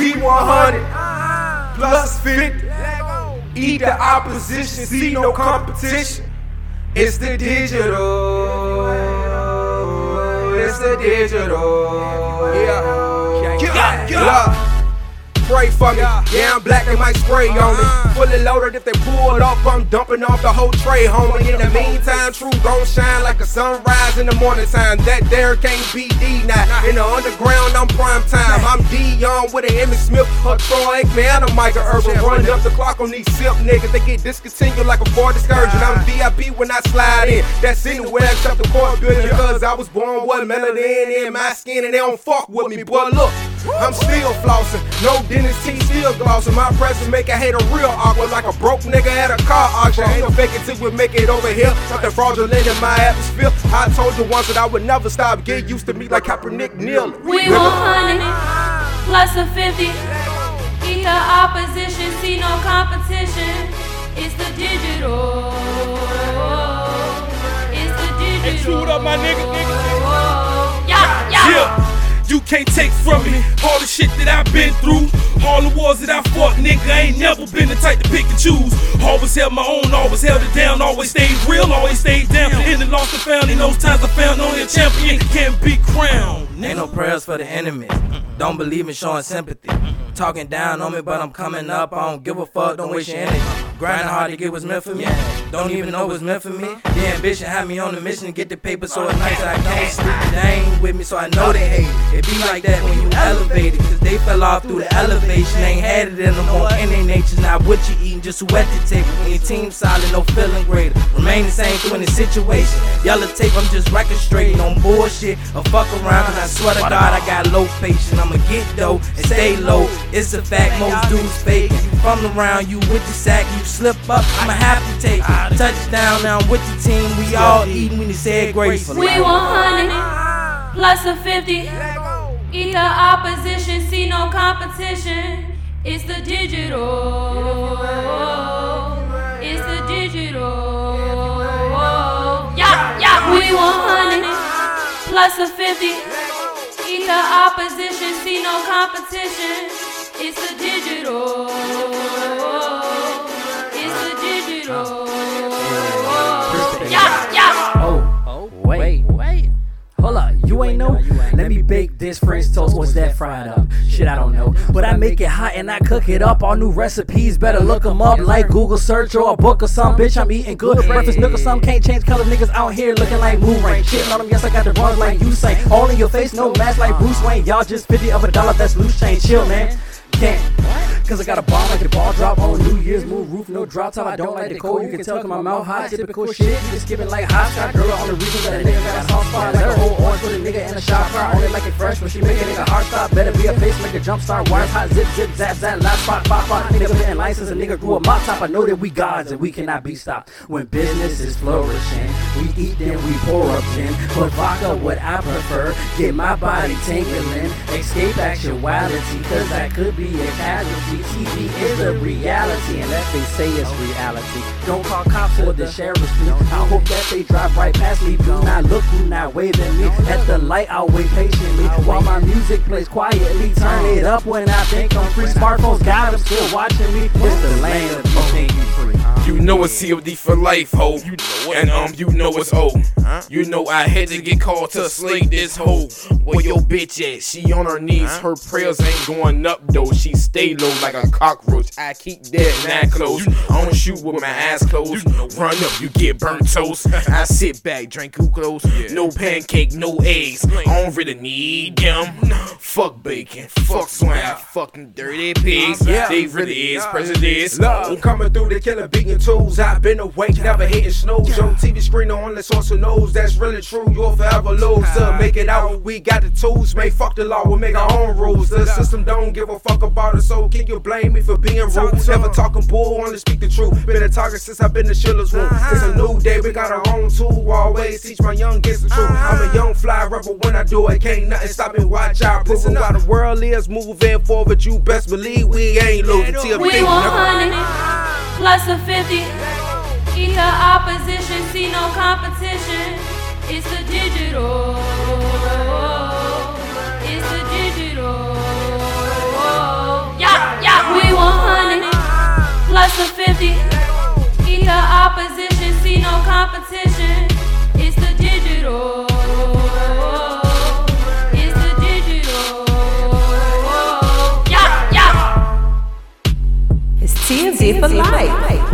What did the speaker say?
100 plus 50. Eat the opposition, see no competition. It's the digital. It's the digital. Yeah. Yeah. yeah pray for me. Yeah, I'm black and might spray on me. Uh-huh. Fully loaded, if they pull it off, I'm dumping off the whole tray, homie. In the meantime, true gon' shine like a sunrise in the morning time. That there can't be D now. In the underground, I'm prime time. I'm Deion with an Emmitt Smith, a Troy man, a Michael Irvin. Running up the clock on these simp niggas. They get discontinued like a Ford excursion. I'm VIP when I slide in. That's anywhere except the court building. Cause I was born with melanin in my skin and they don't fuck with me. Boy, look, I'm still flossing. No Dennis T still glossing. My presence make a hater real awkward like a broke nigga at a car auction. Ain't no fake it till we make it over here. Something fraudulent in my atmosphere. I told you once that I would never stop. Get used to me like Kaepernick kneel. We want 100 plus a 50. Eat the opposition, see no competition. It's the digital. It's the digital. Hey, chew it up, my nigga, nigga, nigga. Yeah, yeah. yeah. You can't take from me all the shit that I've been through. All the wars that I fought, nigga, I ain't never been the type to pick and choose. Always held my own, always held it down, always stayed real, always stayed down. In the lost and found, in those times I found only a champion can't be crowned. Ain't no prayers for the enemies. Don't believe in showing sympathy. Talking down on me, but I'm coming up. I don't give a fuck, don't waste your energy. Grinding hard to get what's meant for me. Don't even know what's meant for me. The ambition had me on the mission to get the paper so at night I can't sleep. They ain't with me, so I know they hate. It be like that when you elevate it, cause they fell off through the elevation. Ain't had it in them more in their nature. Not what you eating, just who at the table. When your team solid, no feeling greater. Remain the same through any situation. Yellow tape, I'm just record straight. on bullshit. Or fuck around, cause I swear to God, I got low patience. I'ma get dough and stay low. It's a fact, most dudes fake. From around you with the sack, you slip up, I'ma have to take it. Touchdown, now I'm with the team. We all eating when you said gracefully. We 100 plus a 50. Eat the opposition, see no competition. It's the digital. It's the digital. Yeah, yeah. We 100 plus a 50 the opposition, see no competition. It's the digital. Hold up, you ain't know? Let me bake this French toast. What's that fried up? Shit, I don't know. But I make it hot and I cook it up. All new recipes, better look them up like Google search or a book or some. Bitch, I'm eating good. Breakfast milk or some. Can't change color. Niggas out here looking like moon rain. Shitting on them, yes, I got the bronze like you say. All in your face, no mask like Bruce Wayne. Y'all just 50 of a dollar, that's loose change. Chill, man. Can't. Cause I got a bomb like the ball drop on New Year's move roof, no drop top. I don't like the cold, you can tell cause my mouth hot. Typical shit, you just skipping like hot shot. Girl on the reason that a nigga got a soft spot. Like a whole orange with a nigga in a shot car. Only like it fresh, but she make a nigga heart stop. Better be a face, make a jump start. Wires hot, zip, zip, zap, zap, last spot, pop, pop. Nigga been license, a nigga grew a mop top. I know that we gods and we cannot be stopped. When business is flourishing, we eat then we pour up gin. But vodka, what I prefer, get my body tingling. Escape actuality, cause I could be a casualty. TV is the reality, unless they say it's reality. Don't call cops or the sheriff's do. I hope that they drive right past me. Do not look, do not wave at me. At the light, I'll wait patiently while my music plays quietly. Turn it up when I think I'm free. Smartphones got them still watching me. It's the land of you free. You know it's COD for life, ho. You know and um, you know it's O. You know I had to get called to slay this hoe. Where your bitch at? She on her knees. Her prayers ain't going up though. She stay low like a cockroach. I keep that nine close. I don't shoot with my eyes closed. Run up, you get burnt toast. I sit back, drink close. No pancake, no eggs. I don't really need them. Fuck bacon, fuck swine, fucking dirty pigs. They really is presidents. Love coming through the killer beating tools. I've been awake, never hitting snooze. Your TV screen on the source of knows that's really true. You'll forever lose. To make it out, we got the tools. May fuck the law, we'll make our own rules. The system don't give a fuck about it, so can you blame me for being rude? Never talking bull, only speak the truth. Been a target since I've been in Schiller's room. It's a new day, we got our own tool. Always teach my young kids the truth. I'm a young fly rebel when I do it. Can't nothing stop me, watch out. Proving while the world is moving forward, you best believe we ain't losing. We 100 plus a 50. Eat the opposition, see no competition. It's the digital. It's the digital. for life.